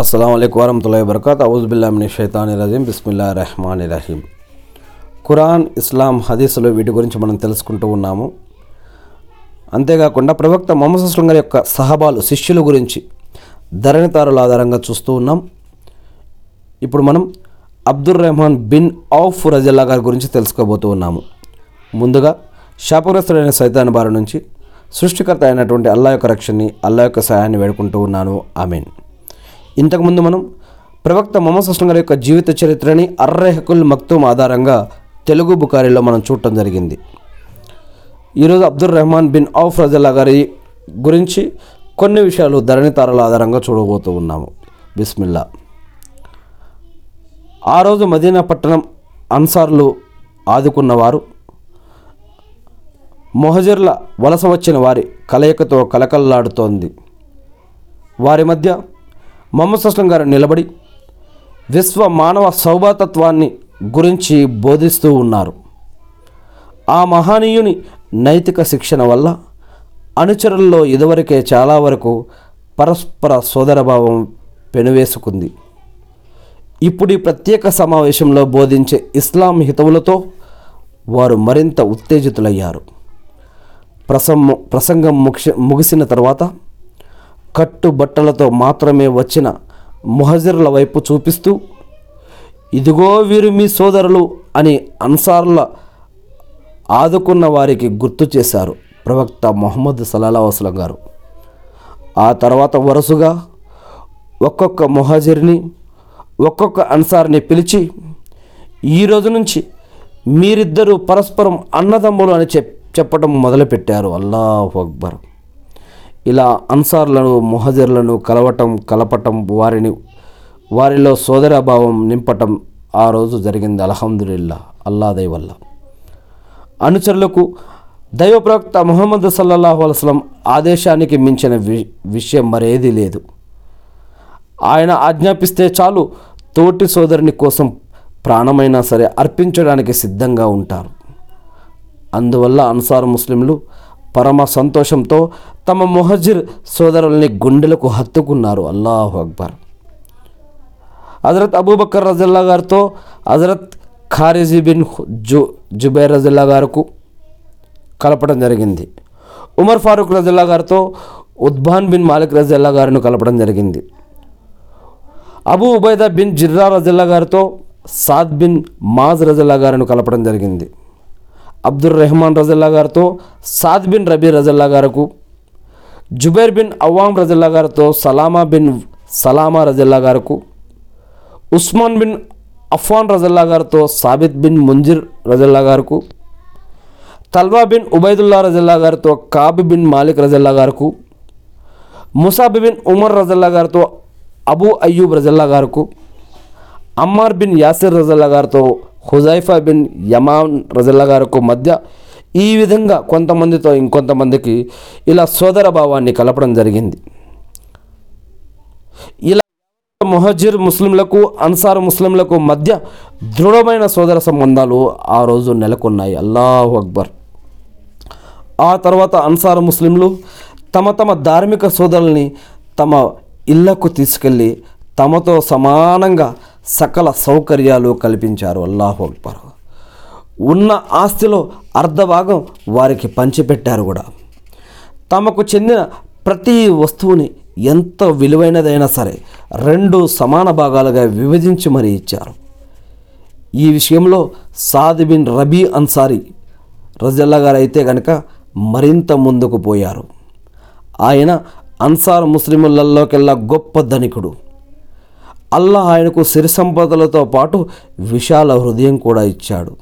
అస్సలం అయికు వరహతుల్లా వబర్కాత్ అవుజుబిల్లామిని షైతాని రజీం బిస్మిల్లా రెహమాన్ రహీం ఖురాన్ ఇస్లాం హదీసులు వీటి గురించి మనం తెలుసుకుంటూ ఉన్నాము. అంతేకాకుండా ప్రవక్త మొహమ్మద్ అస్లం గారి యొక్క సహబాలు శిష్యుల గురించి ధరణితారుల ఆధారంగా చూస్తూ ఉన్నాం. ఇప్పుడు మనం అబ్దుర్ రెహమాన్ బిన్ ఆఫ్ రజల్లా గారి గురించి తెలుసుకోబోతూ ఉన్నాము. ముందుగా శాపగ్రస్తుడైన సైతాన్ బారి నుంచి సృష్టికర్త అయినటువంటి అల్లా యొక్క రక్షణని అల్లా యొక్క సహాయాన్ని వేడుకుంటూ ఉన్నాను. ఆమెన్. ఇంతకుముందు మనం ప్రవక్త మొహమ్మద్ అస్లం గారి యొక్క జీవిత చరిత్రని అర్రెహకుల్ మక్తూమ్ ఆధారంగా తెలుగు బుకారిలో మనం చూడటం జరిగింది. ఈరోజు అబ్దుల్ రెహమాన్ బిన్ ఔఫ్ రజల్లా గారి గురించి కొన్ని విషయాలు ధరణితారల ఆధారంగా చూడబోతూ ఉన్నాము. బిస్మిల్లా. ఆ రోజు మదీనా పట్టణం అన్సార్లు ఆదుకున్నవారు మొహజర్ల వలస వచ్చిన వారి కలయికతో కలకల్లాడుతోంది. వారి మధ్య మొహమ్మద్ అస్లం గారు నిలబడి విశ్వ మానవ సౌభాతత్వాన్ని గురించి బోధిస్తూ ఉన్నారు. ఆ మహనీయుని నైతిక శిక్షణ వల్ల అనుచరుల్లో ఇదివరకే చాలా వరకు పరస్పర సోదరభావం పెనువేసుకుంది. ఇప్పుడు ఈ ప్రత్యేక సమావేశంలో బోధించే ఇస్లాం హితవులతో వారు మరింత ఉత్తేజితులయ్యారు. ప్రసం ప్రసంగం ముగిసిన తర్వాత కట్టుబట్టలతో మాత్రమే వచ్చిన ముహజిర్ల వైపు చూపిస్తూ ఇదిగో వీరు మీ సోదరులు అని అన్సార్ల ఆదుకున్న వారికి గుర్తు చేశారు ప్రవక్త మొహమ్మద్ సలాలా వసలం గారు. ఆ తర్వాత వరుసగా ఒక్కొక్క మొహాజిర్ని ఒక్కొక్క అన్సార్ని పిలిచి ఈ రోజు నుంచి మీరిద్దరూ పరస్పరం అన్నదమ్ములు అని చెప్ చెప్పడం మొదలుపెట్టారు. అల్లాహ్ అక్బర్. ఇలా అన్సార్లను మొహజర్లను కలవటం కలపటం వారిని వారిలో సోదరభావం నింపటం ఆ రోజు జరిగింది. అల్హమ్దుల్లా అల్లా వల్ల అనుచరులకు దైవ మొహమ్మద్ సల్లల్లాహు అలస్లం ఆదేశానికి మించిన వి విషయం మరేది లేదు. ఆయన ఆజ్ఞాపిస్తే చాలు తోటి సోదరుని కోసం ప్రాణమైనా సరే అర్పించడానికి సిద్ధంగా ఉంటారు. అందువల్ల అన్సార్ ముస్లింలు పరమ సంతోషంతో తమ మొహజిర్ సోదరుల్ని గుండెలకు హత్తుకున్నారు. అల్లాహు అక్బర్. హజరత్ అబూబక్కర్ రజల్లా గారితో హజరత్ ఖారిజీ బిన్ జు జుబైర్ రజల్లా గారుకు కలపడం జరిగింది. ఉమర్ ఫారూక్ రజల్లా గారితో ఉద్బాన్ బిన్ మాలిక్ రజల్లా గారిని కలపడం జరిగింది. అబూ ఉబైదా బిన్ జిర్రా రజల్లా గారితో సాద్ బిన్ మాజ్ రజల్లా గారిని కలపడం జరిగింది. అబ్దుర్ రెహమాన్ రజల్లా గారితో సాద్ బిన్ రబీ రజల్లా గారకు జుబైర్ బిన్ అవామ్ రజల్లా గారితో సలామా బిన్ సలామా రజల్లా గారకు ఉస్మాన్ బిన్ అఫాన్ రజల్లా గారితో సాబిత్ బిన్ ముంజిర్ రజల్లా గారుకు తల్వా బిన్ ఉబైదుల్లా రజల్లా గారితో కాబి బిన్ మాలిక్ రజల్లా గారుకు ముసాబి బిన్ ఉమర్ రజల్లా గారితో అబూ అయ్యూబ్ రజల్లా గారుకు అమ్మార్ బిన్ యాసిర్ రజల్లా గారితో హుజైఫా బిన్ యమాన్ రజల్లా గారికి మధ్య ఈ విధంగా కొంతమందితో ఇంకొంతమందికి ఇలా సోదర భావాన్ని కలపడం జరిగింది. ఇలా మొహజిర్ ముస్లింలకు అన్సార్ ముస్లింలకు మధ్య దృఢమైన సోదర సంబంధాలు ఆ రోజు నెలకొన్నాయి. అల్లాహు అక్బర్. ఆ తర్వాత అన్సార్ ముస్లింలు తమ తమ ధార్మిక సోదరుల్ని తమ ఇళ్ళకు తీసుకెళ్ళి తమతో సమానంగా సకల సౌకర్యాలు కల్పించారు అల్లాహు అక్బర్. ఉన్న ఆస్తిలో అర్ధభాగం వారికి పంచిపెట్టారు కూడా. తమకు చెందిన ప్రతి వస్తువుని ఎంత విలువైనదైనా సరే రెండు సమాన భాగాలుగా విభజించి మరీ ఇచ్చారు. ఈ విషయంలో సాద్ బిన్ రబీ అన్సారీ రజల్లా గారు అయితే కనుక మరింత ముందుకు పోయారు. ఆయన అన్సార్ ముస్లిములలోకెల్లా గొప్ప ధనికుడు. అల్లా ఆయనకు సిరి సంపదలతో పాటు విశాల హృదయం కూడా ఇచ్చాడు.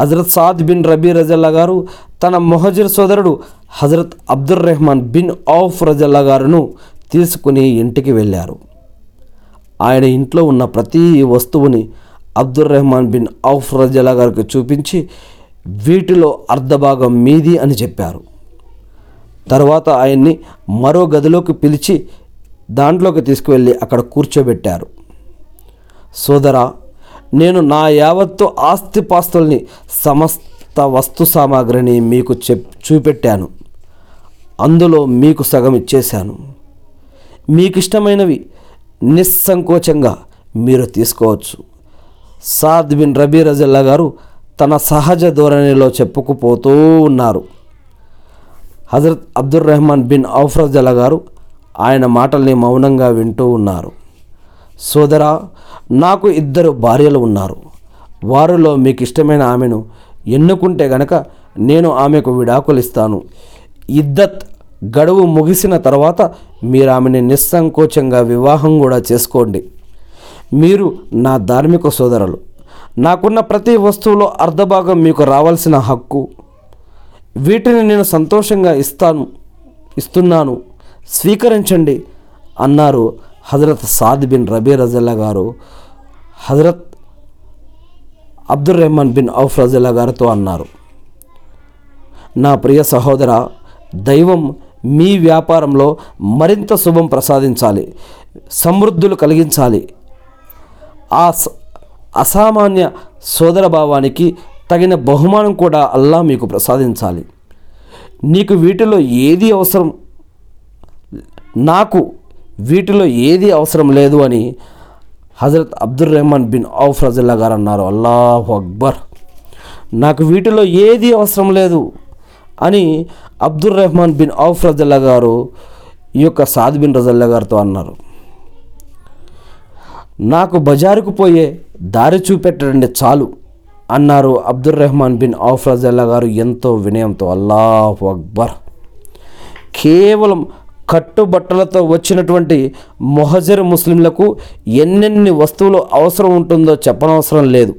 హజరత్ సాద్ బిన్ రబీ రజల్లా గారు తన మొహజర్ సోదరుడు హజరత్ అబ్దుర్ రెహమాన్ బిన్ ఔఫ్ రజల్లా గారును తీసుకుని ఇంటికి వెళ్ళారు. ఆయన ఇంట్లో ఉన్న ప్రతి వస్తువుని అబ్దుర్ రెహమాన్ బిన్ ఔఫ్ రజల్లా గారికి చూపించి వీటిలో అర్ధభాగం మీది అని చెప్పారు. తర్వాత ఆయన్ని మరో గదిలోకి పిలిచి దాంట్లోకి తీసుకువెళ్ళి అక్కడ కూర్చోబెట్టారు. సోదరా నేను నా యావత్తు ఆస్తిపాస్తుల్ని సమస్త వస్తు సామాగ్రిని మీకు చెప్ చూపెట్టాను. అందులో మీకు సగం ఇచ్చేశాను. మీకు ఇష్టమైనవి నిస్సంకోచంగా మీరు తీసుకోవచ్చు. సాద్ బిన్ రబీ రజల్లా గారు తన సహజ ధోరణిలో చెప్పుకుపోతూ ఉన్నారు. హజరత్ అబ్దుర్ రెహమాన్ బిన్ ఔఫ్రజల్లా గారు ఆయన మాటల్ని మౌనంగా వింటూ ఉన్నారు. సోదరా నాకు ఇద్దరు భార్యలు ఉన్నారు. వారిలో మీకు ఇష్టమైన ఆమెను ఎన్నుకుంటే గనక నేను ఆమెకు విడాకులు ఇస్తాను ఇద్దత్ గడువు ముగిసిన తర్వాత మీరు ఆమెని నిస్సంకోచంగా వివాహం కూడా చేసుకోండి. మీరు నా ధార్మిక సోదరులు. నాకున్న ప్రతి వస్తువులో అర్ధభాగం మీకు రావాల్సిన హక్కు. వీటిని నేను సంతోషంగా ఇస్తాను ఇస్తున్నాను. స్వీకరించండి అన్నారు హజరత్ సాద్ బిన్ రబీ రజల్లా గారు. హజరత్ అబ్దుల్ రెహమాన్ బిన్ ఔఫ్ రజల్లా గారితో అన్నారు నా ప్రియ సహోదర దైవం మీ వ్యాపారంలో మరింత శుభం ప్రసాదించాలి సమృద్ధులు కలిగించాలి. ఆ స- అసామాన్య సోదర భావానికి తగిన బహుమానం కూడా అల్లా మీకు ప్రసాదించాలి. నీకు వీటిలో ఏది అవసరం నాకు వీటిలో ఏది అవసరం లేదు అని హజరత్ అబ్దుల్ రెహమాన్ బిన్ ఔఫ్ రజల్లా గారు అన్నారు. అల్లాహ్ అక్బర్. నాకు వీటిలో ఏది అవసరం లేదు అని అబ్దుల్ రెహమాన్ బిన్ ఔఫ్ రజల్లా గారు ఈ యొక్క సాద్ బిన్ రజల్లా గారితో అన్నారు. నాకు బజారుకు పోయే దారి చూపెట్టండి చాలు అన్నారు అబ్దుల్ రెహమాన్ బిన్ ఔఫ్ రజల్లా గారు ఎంతో వినయంతో. అల్లాహ్ అక్బర్. కేవలం కట్టుబట్టలతో వచ్చినటువంటి మొహజర్ ముస్లింలకు ఎన్నెన్ని వస్తువులు అవసరం ఉంటుందో చెప్పనవసరం లేదు.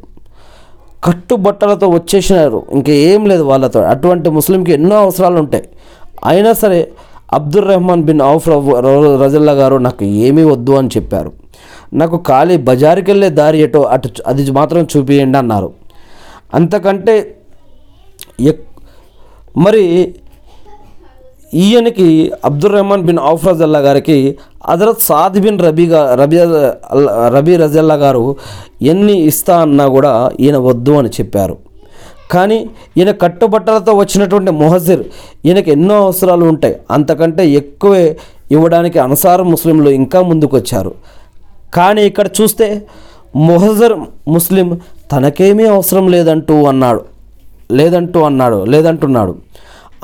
కట్టుబట్టలతో వచ్చేసినారు. ఇంకా ఏం లేదు వాళ్ళతో. అటువంటి ముస్లింకి ఎన్నో అవసరాలు ఉంటాయి. అయినా సరే అబ్దుల్ రెహమాన్ బిన్ ఔఫ్ ర- రజల్లా గారు నాకు ఏమీ వద్దు అని చెప్పారు. నాకు ఖాళీ బజారుకి వెళ్ళే దారి ఎటో అటు అది మాత్రం చూపియండి అన్నారు. అంతకంటే ఎక్ మరి ఈయనకి అబ్దుల్ రెహమాన్ బిన్ ఔఫ్ రజల్లా గారికి హజరత్ సాద్ బిన్ రబీగా రబీ రబీ రజల్లా గారు ఎన్ని ఇస్తా అన్నా కూడా ఈయన వద్దు అని చెప్పారు. కానీ ఈయన కట్టుబట్టలతో వచ్చినటువంటి మొహజిర్ ఈయనకి ఎన్నో అవసరాలు ఉంటాయి. అంతకంటే ఎక్కువే ఇవ్వడానికి అన్సార్ ముస్లింలు ఇంకా ముందుకొచ్చారు. కానీ ఇక్కడ చూస్తే మొహజర్ ముస్లిం తనకేమీ అవసరం లేదంటూ అన్నాడు. లేదంటూ అన్నాడు. లేదంటున్నాడు.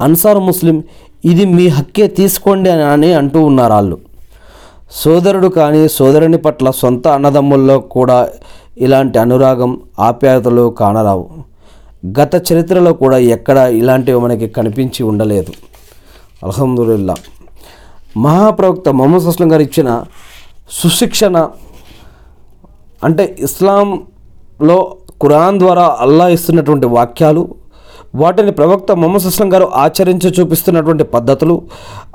అన్సార్ ముస్లిం ఇది మీ హక్కే తీసుకోండి అని అంటూ ఉన్నారు వాళ్ళు. సోదరుడు కానీ సోదరుని పట్ల సొంత అన్నదమ్ముల్లో కూడా ఇలాంటి అనురాగం ఆప్యాయతలు కానరావు. గత చరిత్రలో కూడా ఎక్కడ ఇలాంటివి మనకి కనిపించి ఉండలేదు. అల్హమ్దుల్లా మహాప్రవక్త మొహమ్మద్ అస్లం గారు ఇచ్చిన సుశిక్షణ అంటే ఇస్లాంలో ఖురాన్ ద్వారా అల్లా ఇస్తున్నటువంటి వాక్యాలు వాటిని ప్రవక్త మొహమ్మద్ గారు ఆచరించి చూపిస్తున్నటువంటి పద్ధతులు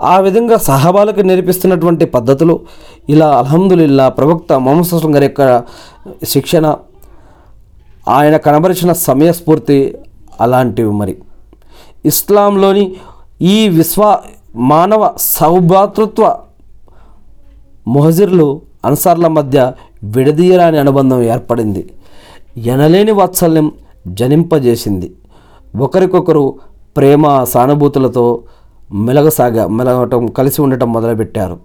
ఆ విధంగా సహబాలకు నేర్పిస్తున్నటువంటి పద్ధతులు. ఇలా అల్హమ్దులిల్లా ప్రవక్త మొహమ్మద్ గారి యొక్క శిక్షణ ఆయన కనబరిచిన సమయస్ఫూర్తి అలాంటివి మరి. ఇస్లాంలోని ఈ విశ్వ మానవ సౌభాతృత్వ మొహజిర్లు అన్సార్ల మధ్య విడదీయరాని అనుబంధం ఏర్పడింది. ఎనలేని వాత్సల్యం జనింపజేసింది. ఒకరికొకరు ప్రేమ సానుభూతులతో మెలగసాగా మెలగటం కలిసి ఉండటం మొదలుపెట్టారు.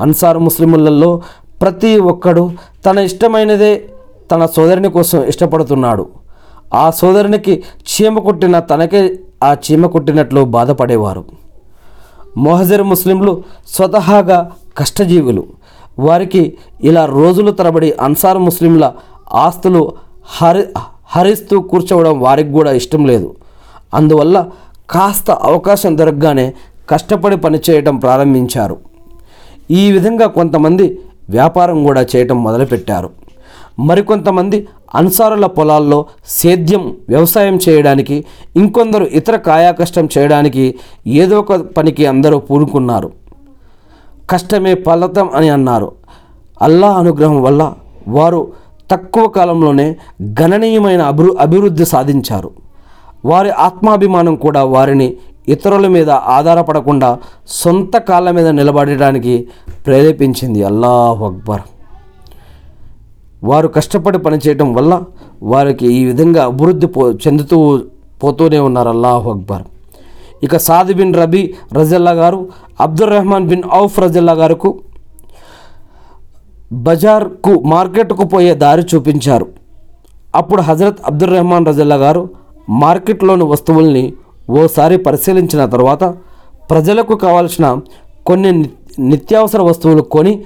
అన్సార్ ముస్లిములలో ప్రతి ఒక్కడు తన ఇష్టమైనదే తన సోదరుని కోసం ఇష్టపడుతున్నాడు. ఆ సోదరునికి చీమ కుట్టిన తనకే ఆ చీమ కుట్టినట్లు బాధపడేవారు. మొహజర్ ముస్లింలు స్వతహాగా కష్టజీవులు. వారికి ఇలా రోజులు తరబడి అన్సార్ ముస్లింల ఆస్తులు హరి హరిస్తూ కూర్చోవడం వారికి కూడా ఇష్టం లేదు. అందువల్ల కాస్త అవకాశం దొరకగానే కష్టపడి పనిచేయటం ప్రారంభించారు. ఈ విధంగా కొంతమంది వ్యాపారం కూడా చేయటం మొదలుపెట్టారు. మరికొంతమంది అన్సారుల పొలాల్లో సేద్యం వ్యవసాయం చేయడానికి ఇంకొందరు ఇతర కాయాకష్టం చేయడానికి ఏదో ఒక పనికి అందరూ పూనుకున్నారు. కష్టమే ఫలితం అని అన్నారు. అల్లా అనుగ్రహం వల్ల వారు తక్కువ కాలంలోనే గణనీయమైన అభివృ అభివృద్ధి సాధించారు. వారి ఆత్మాభిమానం కూడా వారిని ఇతరుల మీద ఆధారపడకుండా సొంత కాళ్ళ మీద నిలబడడానికి ప్రేరేపించింది. అల్లాహ్ అక్బర్. వారు కష్టపడి పనిచేయటం వల్ల వారికి ఈ విధంగా అభివృద్ధి పో చెందుతూ పోతూనే ఉన్నారు అల్లాహ్ అక్బర్. ఇక సాద్ బిన్ రబీ రజల్లా గారు అబ్దుల్ రెహమాన్ బిన్ ఔఫ్ రజల్లా గారుకు బజార్కు మార్కెట్కు పోయే దారి చూపించారు. అప్పుడు హజరత్ అబ్దుల్ రెహమాన్ రజల్లా గారు మార్కెట్లోని వస్తువుల్ని ఓసారి పరిశీలించిన తర్వాత ప్రజలకు కావాల్సిన కొన్ని నిత్యావసర వస్తువులు కొని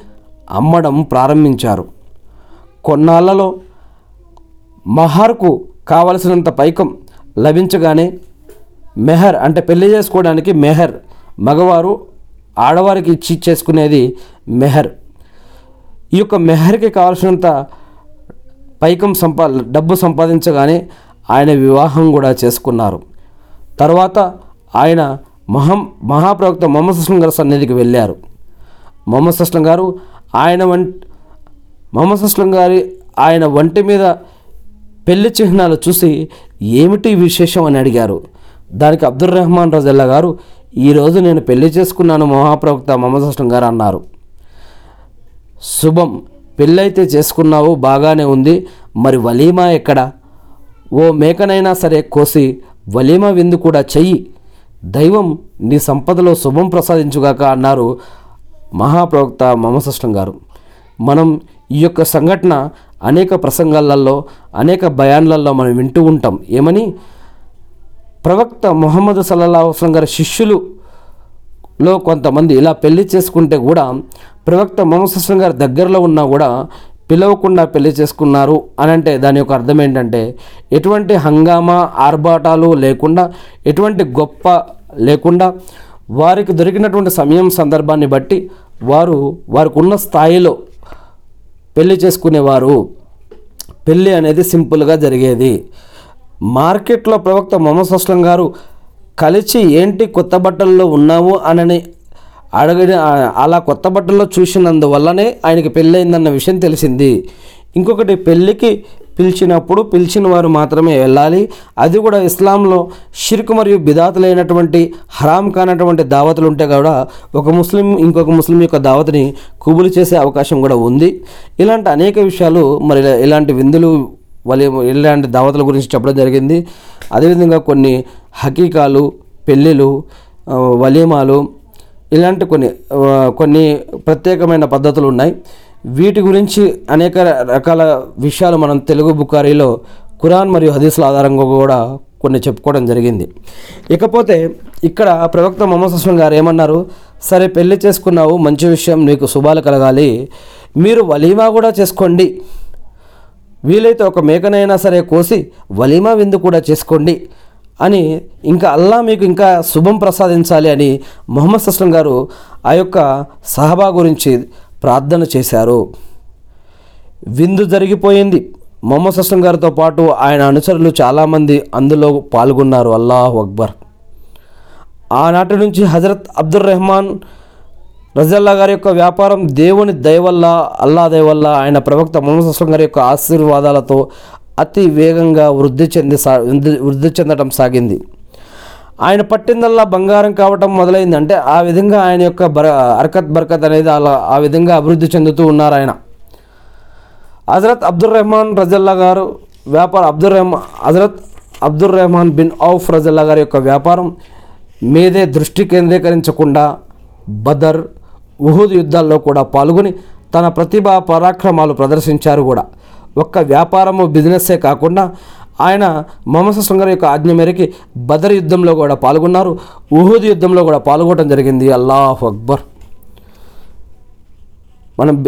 అమ్మడం ప్రారంభించారు. కొన్నాళ్ళలో మహార్కు కావలసినంత పైకం లభించగానే మెహర్ అంటే పెళ్ళి చేసుకోవడానికి మెహర్ మగవారు ఆడవారికి ఇచ్చి చేసుకునేది మెహర్. ఈ యొక్క మెహర్కి కావాల్సినంత పైకం సంపా డబ్బు సంపాదించగానే ఆయన వివాహం కూడా చేసుకున్నారు. తర్వాత ఆయన మహం మహాప్రవక్త మొహమ్మద్ సుస్లం గారి సన్నిధికి వెళ్ళారు. మొహమ్మద్ సుస్లం గారు ఆయన వం మొహమ్మద్ సుస్లం గారి ఆయన వంటి మీద పెళ్ళి చిహ్నాలు చూసి ఏమిటి విశేషం అని అడిగారు. దానికి అబ్దుల్ రెహమాన్ రజల్లా గారు ఈరోజు నేను పెళ్ళి చేసుకున్నాను మహాప్రవక్త మొహమ్మద్ సుస్లం గారు అన్నారు. శుభం పెళ్ళైతే చేసుకున్నావు బాగానే ఉంది. మరి వలీమా ఎక్కడ? ఓ మేకనైనా సరే కోసి వలీమా విందు కూడా చెయ్యి. దైవం నీ సంపదలో శుభం ప్రసాదించుగాక అన్నారు మహాప్రవక్త మమసష్టం గారు. మనం ఈ యొక్క సంఘటన అనేక ప్రసంగాలలో అనేక బయాన్లలో మనం వింటూ ఉంటాం. ఏమని? ప్రవక్త మొహమ్మద్ సల్లాహస్లం గారి శిష్యులు లో కొంతమంది ఇలా పెళ్ళి చేసుకుంటే కూడా ప్రవక్త మొహమ్మద్ గారి దగ్గరలో ఉన్నా కూడా పిలవకుండా పెళ్ళి చేసుకున్నారు అని అంటే దాని యొక్క అర్థం ఏంటంటే ఎటువంటి హంగామా ఆర్భాటాలు లేకుండా ఎటువంటి గొప్ప లేకుండా వారికి దొరికినటువంటి సమయం సందర్భాన్ని బట్టి వారు వారికి ఉన్న స్థాయిలో పెళ్ళి చేసుకునేవారు. పెళ్ళి అనేది సింపుల్గా జరిగేది. మార్కెట్లో ప్రవక్త మొహమ్మద్ అస్లం గారు కలిసి ఏంటి కొత్త బట్టల్లో ఉన్నావు అనని అడగని అలా కొత్త బట్టల్లో చూసినందువల్లనే ఆయనకి పెళ్ళయిందన్న విషయం తెలిసింది. ఇంకొకటి పెళ్ళికి పిలిచినప్పుడు పిలిచిన వారు మాత్రమే వెళ్ళాలి. అది కూడా ఇస్లాంలో షిర్క్ మరియు బిదాతులైనటువంటి హరాం కానటువంటి దావతులు ఉంటే కూడా ఒక ముస్లిం ఇంకొక ముస్లిం యొక్క దావతిని కుబులు చేసే అవకాశం కూడా ఉంది. ఇలాంటి అనేక విషయాలు మరి ఇలాంటి విందులు వాళ్ళు ఇలాంటి దావతల గురించి చెప్పడం జరిగింది. అదేవిధంగా కొన్ని హకీకాలు పెళ్ళిళ్ళు వలీమాలు ఇలాంటి కొన్ని కొన్ని ప్రత్యేకమైన పద్ధతులు ఉన్నాయి. వీటి గురించి అనేక రకాల విషయాలు మనం తెలుగు బుకారీలో ఖురాన్ మరియు హదీసుల ఆధారంగా కూడా కొన్ని చెప్పుకోవడం జరిగింది. ఇకపోతే ఇక్కడ ప్రవక్త మొహమ్మద్ అస్లం గారు ఏమన్నారు? సరే పెళ్ళి చేసుకున్నావు మంచి విషయం నీకు శుభాలు కలగాలి. మీరు వలీమా కూడా చేసుకోండి. వీలైతే ఒక మేకనైనా సరే కోసి వలీమా విందు కూడా చేసుకోండి అని ఇంకా అల్లా మీకు ఇంకా శుభం ప్రసాదించాలి అని మొహమ్మద్ సస్లం గారు ఆ యొక్క సహబా గురించి ప్రార్థన చేశారు. విందు జరిగిపోయింది. మొహమ్మద్ సస్లం గారితో పాటు ఆయన అనుచరులు చాలామంది అందులో పాల్గొన్నారు. అల్లాహ్ అక్బర్. ఆనాటి నుంచి హజరత్ అబ్దుల్ రెహమాన్ రజల్లా గారి యొక్క వ్యాపారం దేవుని దయవల్ల అల్లా దయవల్ల ఆయన ప్రవక్త మొహమ్మద్ అస్లం గారి యొక్క ఆశీర్వాదాలతో అతి వేగంగా వృద్ధి చెంది సా వృద్ధి చెందడం సాగింది. ఆయన పట్టిందల్లా బంగారం కావటం మొదలైంది. అంటే ఆ విధంగా ఆయన యొక్క బర అరకత్ బర్కత్ అనేది అలా ఆ విధంగా అభివృద్ధి చెందుతూ ఉన్నారు ఆయన. హజరత్ అబ్దుల్ రెహమాన్ రజల్లా గారు వ్యాపార Abdul Rahman Hazrat Abdul Rahman bin Auf రజల్లా గారి యొక్క వ్యాపారం మీదే దృష్టి కేంద్రీకరించకుండా బదర్ ఉహుద్ యుద్ధాల్లో కూడా పాల్గొని తన ప్రతిభా పరాక్రమాలు ప్రదర్శించారు కూడా. ఒక్క వ్యాపారము బిజినెస్సే కాకుండా ఆయన మమస శృంగర యొక్క ఆజ్ఞ మేరకి బదర్ యుద్ధంలో కూడా పాల్గొన్నారు. ఉహుద్ యుద్ధంలో కూడా పాల్గొనడం జరిగింది. అల్లాహ్ అక్బర్. మనం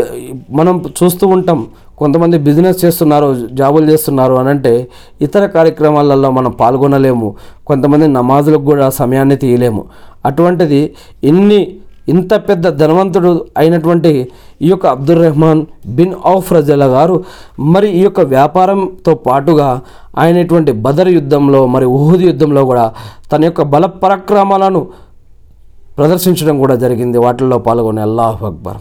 మనం చూస్తూ ఉంటాం కొంతమంది బిజినెస్ చేస్తున్నారు జాబులు చేస్తున్నారు అని అంటే ఇతర కార్యక్రమాలలో మనం పాల్గొనలేము. కొంతమంది నమాజులకు కూడా సమయాన్ని తీయలేము. అటువంటిది ఇన్ని ఇంత పెద్ద ధనవంతుడు అయినటువంటి ఈ యొక్క అబ్దుల్ రెహమాన్ బిన్ ఔఫ్ రజల గారు మరి ఈ యొక్క వ్యాపారంతో పాటుగా ఆయనటువంటి బదర్ యుద్ధంలో మరి ఉహుద్ యుద్ధంలో కూడా తన యొక్క బల పరాక్రమాలను ప్రదర్శించడం కూడా జరిగింది. వాటిల్లో పాల్గొనే అల్లాహ్ అక్బర్.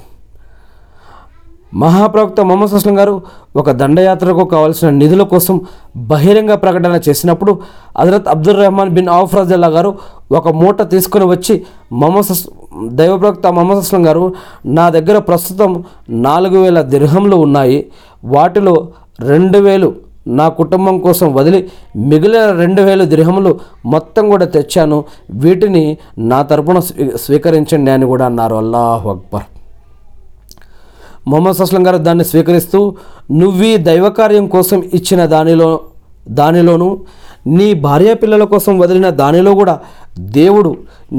మహాప్రవక్త మొహమ్మద్ అస్లం గారు ఒక దండయాత్రకు కావాల్సిన నిధుల కోసం బహిరంగ ప్రకటన చేసినప్పుడు హజరత్ అబ్దుల్ రెహమాన్ బిన్ ఔఫ్ రజల్లా గారు ఒక మూట తీసుకుని వచ్చి మొహమ్మద్ దైవప్రవక్త మొహమ్మద్ అస్లం గారు నా దగ్గర ప్రస్తుతం నాలుగు వేల దిర్హంలు ఉన్నాయి. వాటిలో రెండు వేలు నా కుటుంబం కోసం వదిలి మిగిలిన రెండు వేల దిర్హములు మొత్తం కూడా తెచ్చాను. వీటిని నా తరపున స్వీ- స్వీకరించండి అని కూడా అన్నారు. అల్లాహ్ అక్బర్. మొహమ్మద్ అస్లం గారు దాన్ని స్వీకరిస్తూ నువ్వీ దైవకార్యం కోసం ఇచ్చిన దానిలో దానిలోను నీ భార్య పిల్లల కోసం వదిలిన దానిలో కూడా దేవుడు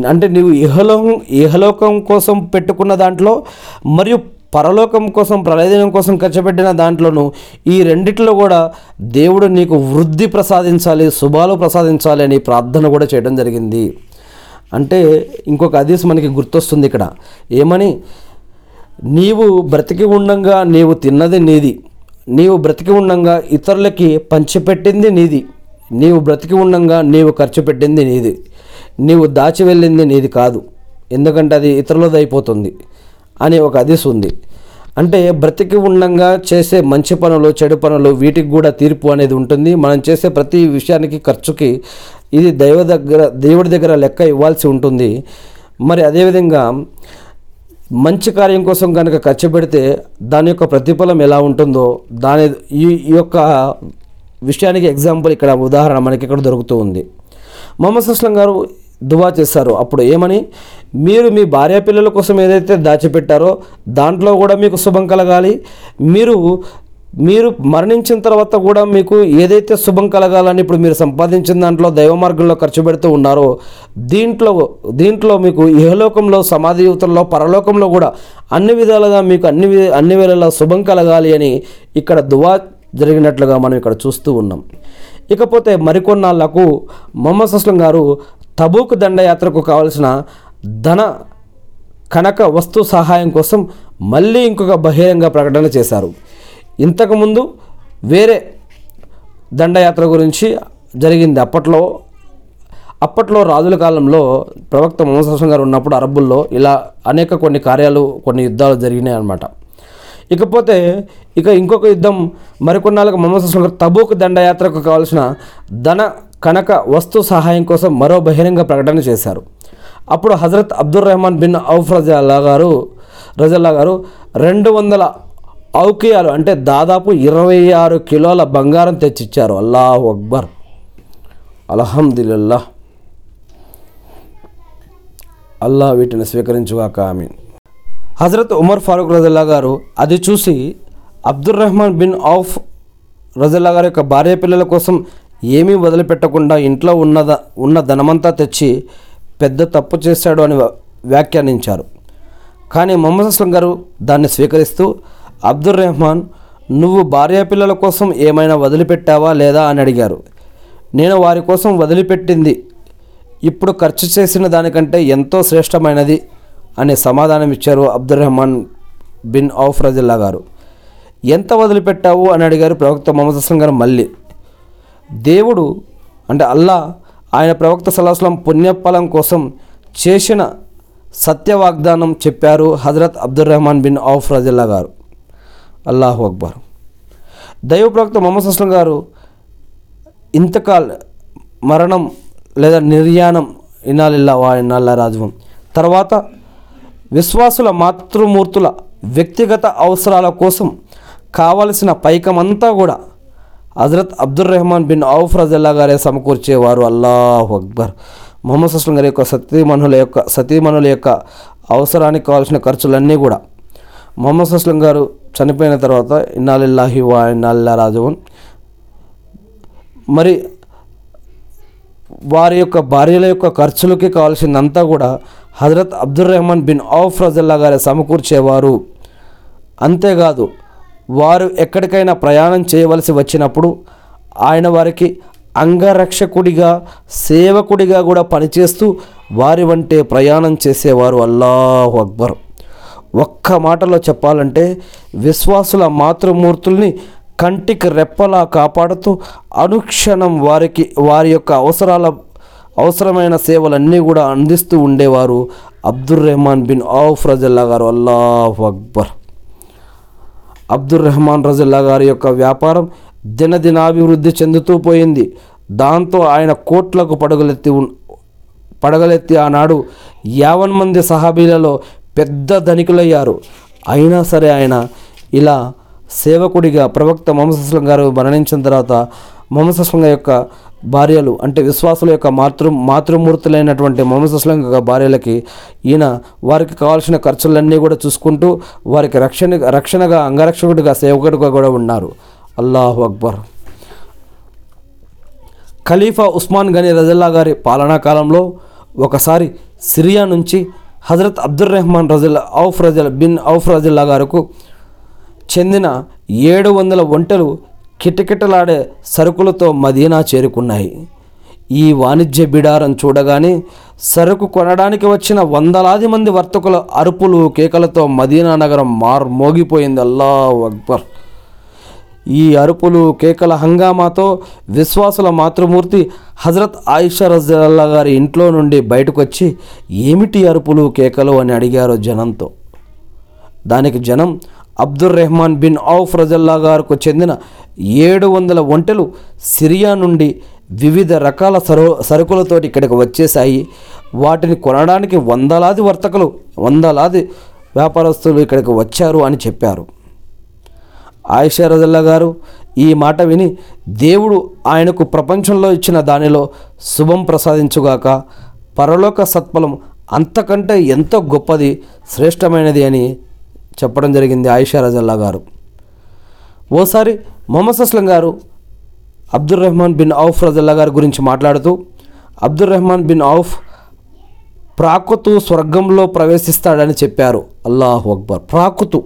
అంటే నీవు ఇహలోకం ఇహలోకం కోసం పెట్టుకున్న దాంట్లో మరియు పరలోకం కోసం ప్రళయదినం కోసం ఖర్చుపెట్టిన దాంట్లోనూ ఈ రెండిట్లో కూడా దేవుడు నీకు వృద్ధి ప్రసాదించాలి శుభాలు ప్రసాదించాలి అని ప్రార్థన కూడా చేయడం జరిగింది. అంటే ఇంకొక అదీస్ మనకి గుర్తొస్తుంది ఇక్కడ. ఏమని? నీవు బ్రతికి ఉండంగా నీవు తిన్నది నీది. నీవు బ్రతికి ఉండంగా ఇతరులకి పంచిపెట్టింది నీది. నీవు బ్రతికి ఉండంగా నీవు ఖర్చు పెట్టింది నీది. నీవు దాచి వెళ్ళింది నీది కాదు. ఎందుకంటే అది ఇతరులది అయిపోతుంది అని ఒక అదిస్ ఉంది. అంటే బ్రతికి ఉండంగా చేసే మంచి పనులు చెడు పనులు వీటికి కూడా తీర్పు అనేది ఉంటుంది. మనం చేసే ప్రతి విషయానికి ఖర్చుకి ఇది దైవ దగ్గర దేవుడి దగ్గర లెక్క ఇవ్వాల్సి ఉంటుంది. మరి అదేవిధంగా మంచి కార్యం కోసం కనుక ఖర్చు పెడితే దాని యొక్క ప్రతిఫలం ఎలా ఉంటుందో దాని ఈ ఈ యొక్క విషయానికి ఎగ్జాంపుల్ ఇక్కడ ఉదాహరణ మనకి ఇక్కడ దొరుకుతూ ఉంది. మొహమ్మద్ సుస్లం గారు దువా చేశారు అప్పుడు ఏమని? మీరు మీ భార్య పిల్లల కోసం ఏదైతే దాచిపెట్టారో దాంట్లో కూడా మీకు శుభం కలగాలి. మీరు మీరు మరణించిన తర్వాత కూడా మీకు ఏదైతే శుభం కలగాలని ఇప్పుడు మీరు సంపాదించిన దాంట్లో దైవ మార్గంలో ఖర్చు పెడుతూ ఉన్నారో దీంట్లో దీంట్లో మీకు ఇహలోకంలో సమాధి యువతల్లో పరలోకంలో కూడా అన్ని విధాలుగా మీకు అన్ని వి- అన్ని వేళలా శుభం కలగాలి అని ఇక్కడ దువా జరిగినట్లుగా మనం ఇక్కడ చూస్తూ ఉన్నాం. ఇకపోతే మరికొన్నాళ్ళకు మొహమ్మద్ అస్లం గారు తబూక్ దండయాత్రకు కావలసిన ధన కనక వస్తు సహాయం కోసం మళ్ళీ ఇంకొక బహిరంగ ప్రకటన చేశారు. ఇంతకుముందు వేరే దండయాత్ర గురించి జరిగింది. అప్పట్లో అప్పట్లో రాజుల కాలంలో ప్రవక్త మొహమ్మద్ గారు ఉన్నప్పుడు అరబ్బుల్లో ఇలా అనేక కొన్ని కార్యాలు కొన్ని యుద్ధాలు జరిగినాయి అనమాట ఇకపోతే ఇక ఇంకొక యుద్ధం మరికొన్నాళ్ళకు మొహమ్మద్ గారు తబూక్ దండయాత్రకు కావాల్సిన ధన కనక వస్తు సహాయం కోసం మరో బహిరంగ ప్రకటన చేశారు. అప్పుడు హజరత్ అబ్దుల్ రెహమాన్ బిన్ ఔఫ్ రజల్లా గారు రజల్లా గారు రెండు వందల ఔకియాలు అంటే దాదాపు ఇరవై ఆరు కిలోల బంగారం తెచ్చిచ్చారు. అల్లాహ్ అక్బర్. అల్హమ్దుల్లా అల్లా వీటిని స్వీకరించుగాక ఆమె హజరత్ ఉమర్ ఫారూక్ రజల్లా గారు అది చూసి అబ్దుల్ రెహమాన్ బిన్ ఔఫ్ రజల్లా గారి యొక్క భార్య పిల్లల కోసం ఏమీ వదిలిపెట్టకుండా ఇంట్లో ఉన్నద ఉన్న ధనమంతా తెచ్చి పెద్ద తప్పు చేశాడు అని వ్యాఖ్యానించారు. కానీ మొహమ్మద్ అస్లం గారు దాన్ని స్వీకరిస్తూ అబ్దుల్ రెహమాన్ నువ్వు భార్యా పిల్లల కోసం ఏమైనా వదిలిపెట్టావా లేదా? అని అడిగారు. నేను వారి కోసం వదిలిపెట్టింది. ఇప్పుడు ఖర్చు చేసిన దానికంటే ఎంతో శ్రేష్టమైనది అనే సమాధానం ఇచ్చారు అబ్దుల్ రెహమాన్ బిన్ ఔఫ్ రజిల్లా గారు. ఎంత వదిలిపెట్టావు? అని అడిగారు ప్రవక్త మొహమ్మద్ అస్లం గారు మళ్ళీ. దేవుడు అంటే అల్లా ఆయన ప్రవక్త సలాహస్లం పుణ్యఫలం కోసం చేసిన సత్య వాగ్దానం చెప్పారు హజరత్ అబ్దుల్ రెహమాన్ బిన్ ఔఫ్ రజిల్లా గారు. అల్లాహు అక్బర్. దైవ ప్రవక్త మొహమ్మద్ అస్లం గారు ఇంతకాల్ మరణం లేదా నిర్యాణం ఇనాలిల్లా వా ఇనాల్లా రాజవం. తర్వాత విశ్వాసుల మాతృమూర్తుల వ్యక్తిగత అవసరాల కోసం కావలసిన పైకమంతా కూడా Hazrat Abdul Rahman bin Auf రజల్లా గారే సమకూర్చేవారు అల్లాహు అక్బర్. మొహమ్మద్ అస్లం గారి యొక్క సతీమణుల యొక్క సతీమణుల యొక్క అవసరానికి కావాల్సిన ఖర్చులన్నీ కూడా మొహమ్మద్ అస్లం గారు చనిపోయిన తర్వాత ఇన్నాళ్ళిల్లాహి వా ఇన్నాళ్ళ రాజవన్. మరి వారి యొక్క భార్యల యొక్క ఖర్చులకి కావాల్సిందంతా కూడా హజరత్ అబ్దుల్ రెహమాన్ బిన్ ఔఫ్ రజల్లా గారే సమకూర్చేవారు. అంతేకాదు వారు ఎక్కడికైనా ప్రయాణం చేయవలసి వచ్చినప్పుడు ఆయన వారికి అంగరక్షకుడిగా సేవకుడిగా కూడా పనిచేస్తూ వారి వంటే ప్రయాణం చేసేవారు. అల్లాహు అక్బర్. ఒక్క మాటలో చెప్పాలంటే విశ్వాసుల మాతృమూర్తుల్ని కంటికి రెప్పలా కాపాడుతూ అనుక్షణం వారికి వారి యొక్క అవసరాల అవసరమైన సేవలన్నీ కూడా అందిస్తూ ఉండేవారు అబ్దుల్ రెహమాన్ బిన్ ఔఫ్ రజల్లా గారు. అల్లాహ్ అక్బర్. అబ్దుల్ రెహమాన్ రజల్లా గారి యొక్క వ్యాపారం దినదినాభివృద్ధి చెందుతూ పోయింది. దాంతో ఆయన కోట్లకు పడగలెత్తి ఉన్- పడగలెత్తి ఆనాడు యావన్ మంది సహాబీలలో పెద్ద ధనికులయ్యారు. అయినా సరే ఆయన ఇలా సేవకుడిగా ప్రవక్త మమసస్లం గారు మరణించిన తర్వాత మొహమ్మద్ యొక్క భార్యలు అంటే విశ్వాసుల యొక్క మాతృ మాతృమూర్తులైనటువంటి మొహమ్మద్ యొక్క భార్యలకి ఈయన వారికి కావాల్సిన ఖర్చులన్నీ కూడా చూసుకుంటూ వారికి రక్షణ రక్షణగా అంగరక్షకుడిగా సేవకుడిగా కూడా ఉన్నారు. అల్లాహు అక్బర్. ఖలీఫా ఉస్మాన్ గని రజల్లా గారి పాలనా కాలంలో ఒకసారి సిరియా నుంచి హజరత్ అబ్దుల్ రెహమాన్ రజల్ ఔఫ్ రజల్ బిన్ ఔఫ్ రజల్లా గారుకు చెందిన ఏడు వందల ఒంటెలు కిటకిటలాడే సరుకులతో మదీనా చేరుకున్నాయి. ఈ వాణిజ్య బిడారం చూడగానే సరుకు కొనడానికి వచ్చిన వందలాది మంది వర్తకుల అరుపులు కేకలతో మదీనా నగరం మార్ మోగిపోయింది అల్లాహు అక్బర్. ఈ అరుపులు కేకల హంగామాతో విశ్వాసుల మాతృమూర్తి హజరత్ ఆయిషా రజల్లా గారి ఇంట్లో నుండి బయటకు వచ్చి ఏమిటి అరుపులు కేకలు? అని అడిగారు జనంతో. దానికి జనం అబ్దుర్ రెహమాన్ బిన్ ఔఫ్ రజల్లా గారికి చెందిన ఏడు వందల ఒంటెలు సిరియా నుండి వివిధ రకాల సరు సరుకులతోటి ఇక్కడికి వచ్చేసాయి వాటిని కొనడానికి వందలాది వర్తకులు వందలాది వ్యాపారస్తులు ఇక్కడికి వచ్చారు అని చెప్పారు. ఆయిషా రజల్లా గారు ఈ మాట విని దేవుడు ఆయనకు ప్రపంచంలో ఇచ్చిన దానిలో శుభం ప్రసాదించుగాక పరలోక సత్ఫలం అంతకంటే ఎంతో గొప్పది శ్రేష్టమైనది అని చెప్పడం జరిగింది ఆయిషా రజల్లా గారు. ఓసారి మొహమ్మద్ అస్లం గారు అబ్దుల్ రెహమాన్ బిన్ ఔఫ్ రజల్లా గారి గురించి మాట్లాడుతూ అబ్దుల్ రెహమాన్ బిన్ ఔఫ్ ప్రాకుతు స్వర్గంలో ప్రవేశిస్తాడని చెప్పారు. అల్లాహు అక్బర్. ప్రాకుతు.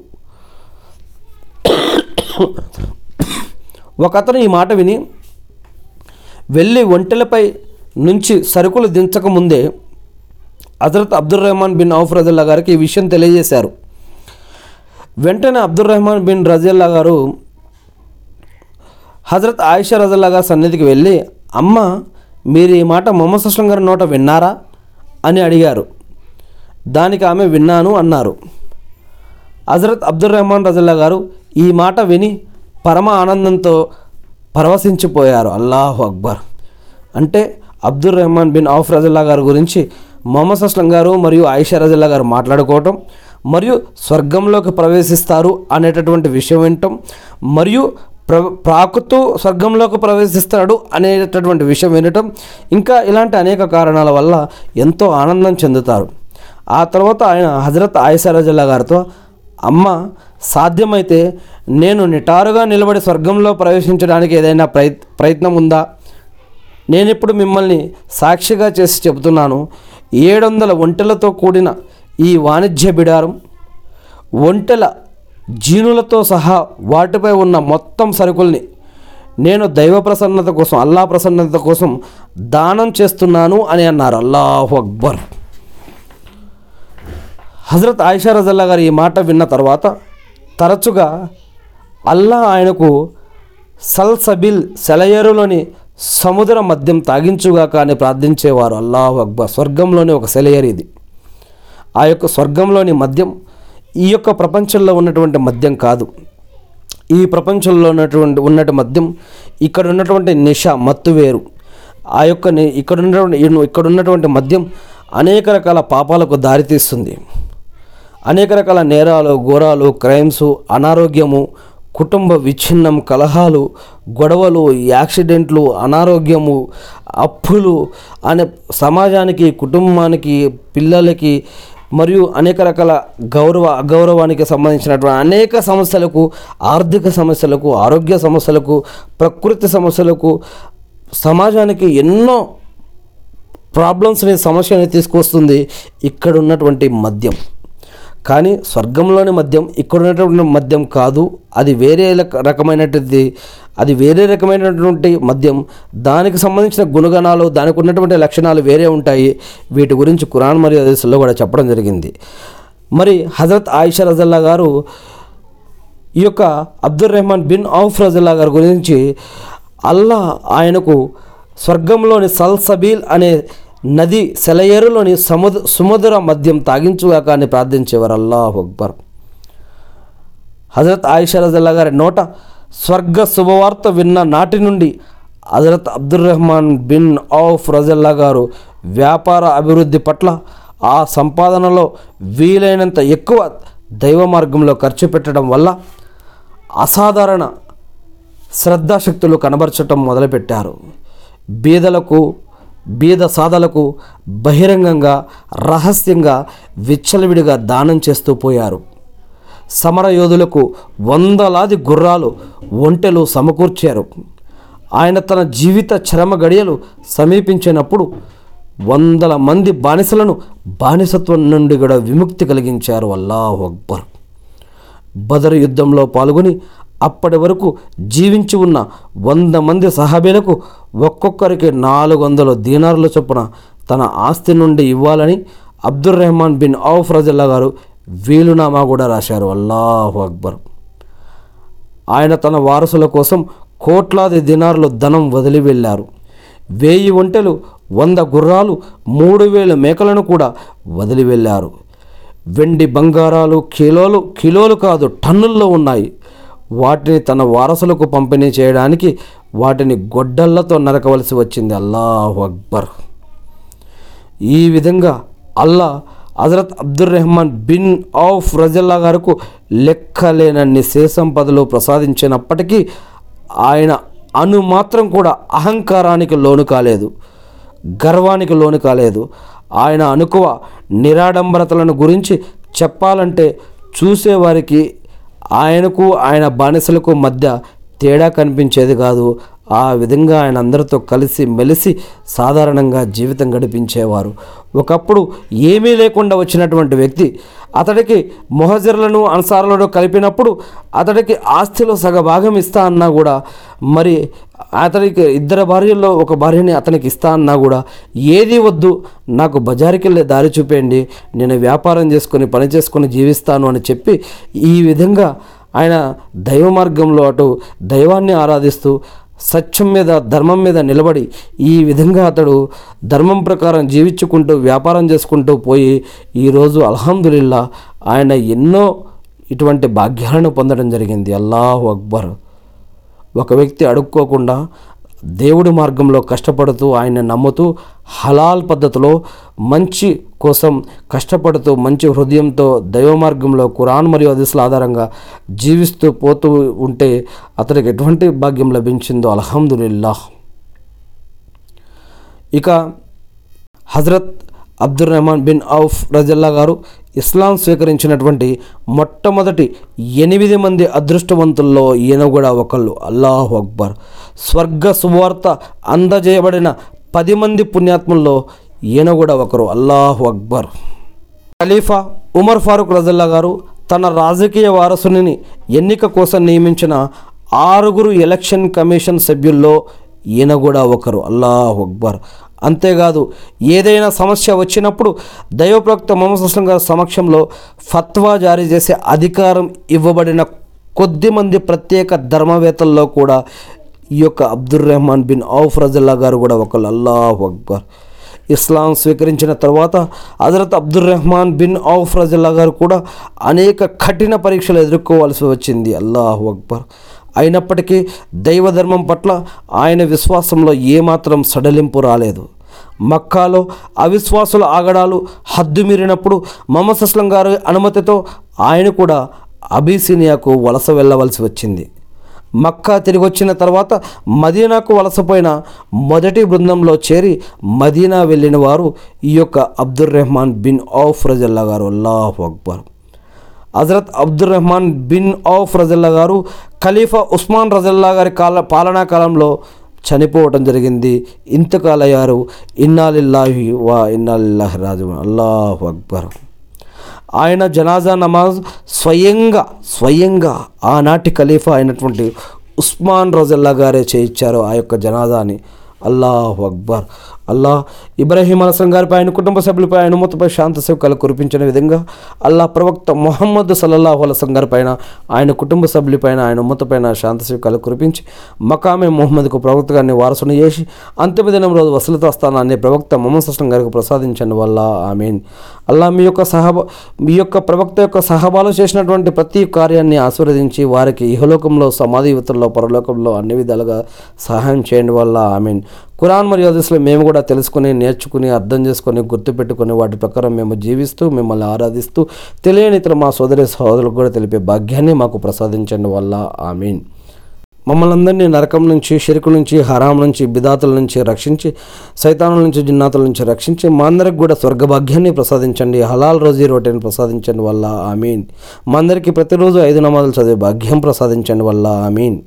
ఒకతను ఈ మాట విని వెళ్ళి ఒంటెలపై నుంచి సరుకులు దించకముందే Hazrat Abdul Rahman bin Auf రజల్లా గారికి ఈ విషయం తెలియజేశారు. వెంటనే అబ్దుల్ రెహమాన్ బిన్ రజల్లా గారు హజరత్ ఆయిషా రజల్లా గారి సన్నిధికి వెళ్ళి అమ్మ మీరు ఈ మాట మొహమ్మద్ సుస్లం గారి నోట విన్నారా? అని అడిగారు. దానికి ఆమె విన్నాను అన్నారు. హజరత్ అబ్దుల్ రెహమాన్ రజల్లా గారు ఈ మాట విని పరమ ఆనందంతో పరవశించిపోయారు. అల్లాహు అక్బర్. అంటే అబ్దుల్ రెహమాన్ బిన్ ఆఫ్ రజల్లా గారి గురించి మొహమ్మద్ అస్లం గారు మరియు ఆయిషా రజల్లా గారు మాట్లాడుకోవటం మరియు స్వర్గంలోకి ప్రవేశిస్తారు అనేటటువంటి విషయం వినటం మరియు ప్ర ప్రాకుతూ స్వర్గంలోకి ప్రవేశిస్తాడు అనేటటువంటి విషయం వినటం ఇంకా ఇలాంటి అనేక కారణాల వల్ల ఎంతో ఆనందం చెందుతారు. ఆ తర్వాత ఆయన హజరత్ ఆయిషా రజల్లా గారితో అమ్మ సాధ్యమైతే నేను నిటారుగా నిలబడి స్వర్గంలో ప్రవేశించడానికి ఏదైనా ప్రయత్ ప్రయత్నం ఉందా? నేను ఇప్పుడు మిమ్మల్ని సాక్షిగా చేసి చెబుతున్నాను. ఏడు వందల ఒంటెలతో కూడిన ఈ వాణిజ్య బిడారం ఒంటెల జీనులతో సహా వాటిపై ఉన్న మొత్తం సరుకుల్ని నేను దైవ ప్రసన్నత కోసం అల్లా ప్రసన్నత కోసం దానం చేస్తున్నాను అని అన్నారు. అల్లాహు అక్బర్. హజరత్ ఆయిషా రజల్లా గారు ఈ మాట విన్న తర్వాత తరచుగా అల్లా ఆయనకు సల్సబిల్ సెలయేరులోని సముద్ర మద్యం తాగించుగాక అని ప్రార్థించేవారు. అల్లాహ్ అక్బర్. స్వర్గంలోని ఒక సెలయేరు ఇది. ఆ యొక్క స్వర్గంలోని మద్యం ఈ యొక్క ప్రపంచంలో ఉన్నటువంటి మద్యం కాదు. ఈ ప్రపంచంలో ఉన్నటువంటి ఉన్నటి మద్యం ఇక్కడ ఉన్నటువంటి నిష మత్తు వేరు. ఆ యొక్క ఇక్కడ ఉన్నటువంటి ఇక్కడ ఉన్నటువంటి మద్యం అనేక రకాల పాపాలకు దారితీస్తుంది. అనేక రకాల నేరాలు ఘోరాలు క్రైమ్స్ అనారోగ్యము కుటుంబ విచ్ఛిన్నం కలహాలు గొడవలు యాక్సిడెంట్లు అనారోగ్యము అప్పులు అనే సమాజానికి కుటుంబానికి పిల్లలకి మరియు అనేక రకాల గౌరవ అగౌరవానికి సంబంధించినటువంటి అనేక సమస్యలకు ఆర్థిక సమస్యలకు ఆరోగ్య సమస్యలకు ప్రకృతి సమస్యలకు సమాజానికి ఎన్నో ప్రాబ్లమ్స్ని సమస్యని తీసుకొస్తుంది ఇక్కడ ఉన్నటువంటి మద్యం. కానీ స్వర్గంలోని మద్యం ఇక్కడ ఉన్నటువంటి మద్యం కాదు. అది వేరే రక- రకమైనటువంటి అది వేరే రకమైనటువంటి మద్యం. దానికి సంబంధించిన గుణగణాలు దానికి ఉన్నటువంటి లక్షణాలు వేరే ఉంటాయి. వీటి గురించి కురాన్ మరియు అదేశంలో కూడా చెప్పడం జరిగింది. మరి హజరత్ ఆయిషా రజల్లా గారు ఈ యొక్క అబ్దుల్ రెహమాన్ బిన్ ఔఫ్ రజల్లా గారి గురించి అల్లా ఆయనకు స్వర్గంలోని సల్సబీల్ అనే నది సెలయేరులోని సముద్ర సుమధుర మద్యం తాగించుగాక అని ప్రార్థించేవారు. అల్లాహ్ అక్బర్. హజరత్ ఆయిషా రజల్లా గారి నోట స్వర్గ శుభవార్త విన్న నాటి నుండి హజరత్ అబ్దుల్ రెహమాన్ బిన్ ఔఫ్ రజల్లా గారు వ్యాపార అభివృద్ధి పట్ల ఆ సంపాదనలో వీలైనంత ఎక్కువ దైవ మార్గంలో ఖర్చు పెట్టడం వల్ల అసాధారణ శ్రద్ధాశక్తులు కనబరచటం మొదలుపెట్టారు. బీదలకు బీద సాధలకు బహిరంగంగా రహస్యంగా విచ్చలవిడిగా దానం చేస్తూ పోయారు. సమరయోధులకు వందలాది గుర్రాలు ఒంటెలు సమకూర్చారు. ఆయన తన జీవిత చరమ గడియలు సమీపించినప్పుడు వందల మంది బానిసలను బానిసత్వం నుండి కూడా విముక్తి కలిగించారు. అల్లాహ్ అక్బర్. బదర్ యుద్ధంలో పాల్గొని అప్పటి వరకు జీవించి ఉన్న వంద మంది సహాబీలకు ఒక్కొక్కరికి నాలుగు వందల దీనారుల చొప్పున తన ఆస్తి నుండి ఇవ్వాలని అబ్దుర్ రెహమాన్ బిన్ ఔఫ్ రజల్లా గారు వీలునామా కూడా రాశారు. అల్లాహు అక్బర్. ఆయన తన వారసుల కోసం కోట్లాది దినార్లు ధనం వదిలి వెళ్ళారు. వేయి ఒంటెలు వంద గుర్రాలు మూడు వేల మేకలను కూడా వదిలి వెళ్ళారు. వెండి బంగారాలు కిలోలు కిలోలు కాదు టన్నుల్లో ఉన్నాయి. వాటిని తన వారసులకు పంపిణీ చేయడానికి వాటిని గొడ్డళ్ళతో నరకవలసి వచ్చింది. అల్లాహ్ అక్బర్. ఈ విధంగా అల్లా హజరత్ అబ్దుర్ రెహమాన్ బిన్ ఆఫ్ రజల్లా గారికు లెక్కలేనన్ని శేషంపదలు ప్రసాదించినప్పటికీ ఆయన అను మాత్రం కూడా అహంకారానికి లోను కాలేదు గర్వానికి లోను కాలేదు. ఆయన అనుకువ నిరాడంబరతలను గురించి చెప్పాలంటే చూసేవారికి ఆయనకు ఆయన బానిసలకు మధ్య తేడా కనిపించేది కాదు. ఆ విధంగా ఆయన అందరితో కలిసి మెలిసి సాధారణంగా జీవితం గడిపించేవారు. ఒకప్పుడు ఏమీ లేకుండా వచ్చినటువంటి వ్యక్తి అతడికి మొహజర్లను అన్సారులను కలిపినప్పుడు అతడికి ఆస్తిలో సగభాగం ఇస్తా అన్నా కూడా మరి అతడికి ఇద్దరు భార్యల్లో ఒక భార్యని అతనికి ఇస్తా అన్నా కూడా ఏది వద్దు నాకు బజారుకి వెళ్ళే దారి చూపేయండి నేను వ్యాపారం చేసుకొని పని చేసుకొని జీవిస్తాను అని చెప్పి ఈ విధంగా ఆయన దైవ మార్గంలో అటు దైవాన్ని ఆరాధిస్తూ సత్యం మీద ధర్మం మీద నిలబడి ఈ విధంగా అతడు ధర్మం ప్రకారం జీవించుకుంటూ వ్యాపారం చేసుకుంటూ పోయి ఈరోజు అల్హందుల్లా ఆయన ఎన్నో ఇటువంటి భాగ్యాలను పొందడం జరిగింది. అల్లాహు అక్బర్. ఒక వ్యక్తి అడుక్కోకుండా దేవుడి మార్గంలో కష్టపడుతూ ఆయన నమ్ముతూ హలాల్ పద్ధతిలో మంచి కోసం కష్టపడుతూ మంచి హృదయంతో దైవ మార్గంలో కురాన్ మరియు హదీసుల ఆధారంగా జీవిస్తూ పోతూ ఉంటే అతనికి ఎటువంటి భాగ్యం లభించిందో అల్హమ్దులిల్లాహ్. ఇక హజరత్ అబ్దుర్ రెహమాన్ బిన్ ఔఫ్ రజల్లా గారు ఇస్లాం స్వీకరించినటువంటి మొట్టమొదటి ఎనిమిది మంది అదృష్టవంతుల్లో ఈయన కూడా ఒకళ్ళు. అల్లాహ్ అక్బర్. స్వర్గ సువార్త అందజేయబడిన పది మంది పుణ్యాత్ముల్లో ఈయన కూడా ఒకరు. అల్లాహ్ అక్బర్. ఖలీఫా ఉమర్ ఫారూక్ రజల్లా గారు తన రాజకీయ వారసుని ఎన్నిక కోసం నియమించిన ఆరుగురు ఎలక్షన్ కమిషన్ సభ్యుల్లో ఈయన కూడా ఒకరు. అల్లాహ్ అక్బర్. అంతేకాదు ఏదైనా సమస్య వచ్చినప్పుడు దైవప్రవక్త మొహమ్మద్ గారి సమక్షంలో ఫత్వా జారీ చేసే అధికారం ఇవ్వబడిన కొద్ది మంది ప్రత్యేక ధర్మవేత్తల్లో కూడా ఈ యొక్క అబ్దుర్ రెహమాన్ బిన్ ఔఫ్ రజల్లా గారు కూడా ఒకళ్ళు. అల్లాహ్ అక్బర్. ఇస్లాం స్వీకరించిన తర్వాత హజరత్ అబ్దుర్ రెహమాన్ బిన్ ఔఫ్ రజల్లా గారు కూడా అనేక కఠిన పరీక్షలు ఎదుర్కోవాల్సి వచ్చింది. అల్లాహ్ అక్బర్. అయినప్పటికీ దైవధర్మం పట్ల ఆయన విశ్వాసంలో ఏమాత్రం సడలింపు రాలేదు. మక్కాలో అవిశ్వాసుల ఆగడాలు హద్దు మమసస్లం గారి అనుమతితో ఆయన కూడా అబీసినియాకు వలస వెళ్ళవలసి వచ్చింది. మక్కా తిరిగి వచ్చిన తర్వాత మదీనాకు వలసపోయిన మొదటి బృందంలో చేరి మదీనా వెళ్ళిన వారు ఈ యొక్క అబ్దుర్ రెహమాన్ బిన్ ఔఫ్ రజల్లా గారు. అల్లాహ్ అక్బర్. హజరత్ అబ్దుర్ రెహమాన్ బిన్ ఔఫ్ రజల్లా గారు ఖలీఫా ఉస్మాన్ రజల్లా గారి కాల పాలనా కాలంలో చనిపోవటం జరిగింది. ఇంతకాలయ్యారు. ఇన్నాలిల్లాహి వా ఇన్నాలిల్లాహి రాజు అల్లాహ్ అక్బర్. ఆయన జనాజా నమాజ్ స్వయంగా స్వయంగా ఆనాటి ఖలీఫా అయినటువంటి ఉస్మాన్ రజల్లా గారే చేయించారు ఆ యొక్క జనాజాని. అల్లాహ్ అక్బర్. అల్లాహ్ ఇబ్రాహీం అలసం గారిపై ఆయన కుటుంబ సభ్యులపై ఆయన మూతపై శాంత సేవకాలు కురిపించిన విధంగా అల్లాహ్ ప్రవక్త మొహమ్మద్ సల్లల్లాహు అలసం గారిపైన ఆయన కుటుంబ సభ్యులపైన ఆయన ఉమ్మతపైన శాంత సేవకాలు కురిపించి మకామే మొహమ్మద్కు ప్రవక్త గారిని వారసును చేసి అంతిమ దినం రోజు వసలత స్థానాన్ని ప్రవక్త మొహమ్మద్ సస్లం గారికి ప్రసాదించండి. వల్ల ఆమెన్. అల్లా మీ యొక్క సహబ మీ యొక్క ప్రవక్త యొక్క సహబాలు చేసినటువంటి ప్రతి కార్యాన్ని ఆశీర్వదించి వారికి ఇహలోకంలో సమాధి యువతల్లో పరలోకంలో అన్ని విధాలుగా సహాయం చేయండి. వల్ల ఆమీన్. కురాన్ మరియు హదీస్లో మేము కూడా తెలుసుకుని నేర్చుకుని అర్థం చేసుకొని గుర్తుపెట్టుకుని వాటి ప్రకారం మేము జీవిస్తూ మిమ్మల్ని ఆరాధిస్తూ తెలియని ఇతర మా సోదరి సహోదరులకు కూడా తెలిపే భాగ్యాన్ని మాకు ప్రసాదించండి వల్ల. ఆమీన్. మమ్మల్ని అందరినీ నరకం నుంచి షిరుకు నుంచి హరాం నుంచి బిదాతుల నుంచి రక్షించి సైతానుల నుంచి జిన్నాతుల నుంచి రక్షించి మా అందరికి కూడా స్వర్గభాగ్యాన్ని ప్రసాదించండి హలాల్ రోజీ రోటీని ప్రసాదించండి వల్ల. ఆమీన్. మా అందరికీ ప్రతిరోజు ఐదు నమాజులు చదివే భాగ్యం ప్రసాదించండి వల్ల. ఆమీన్.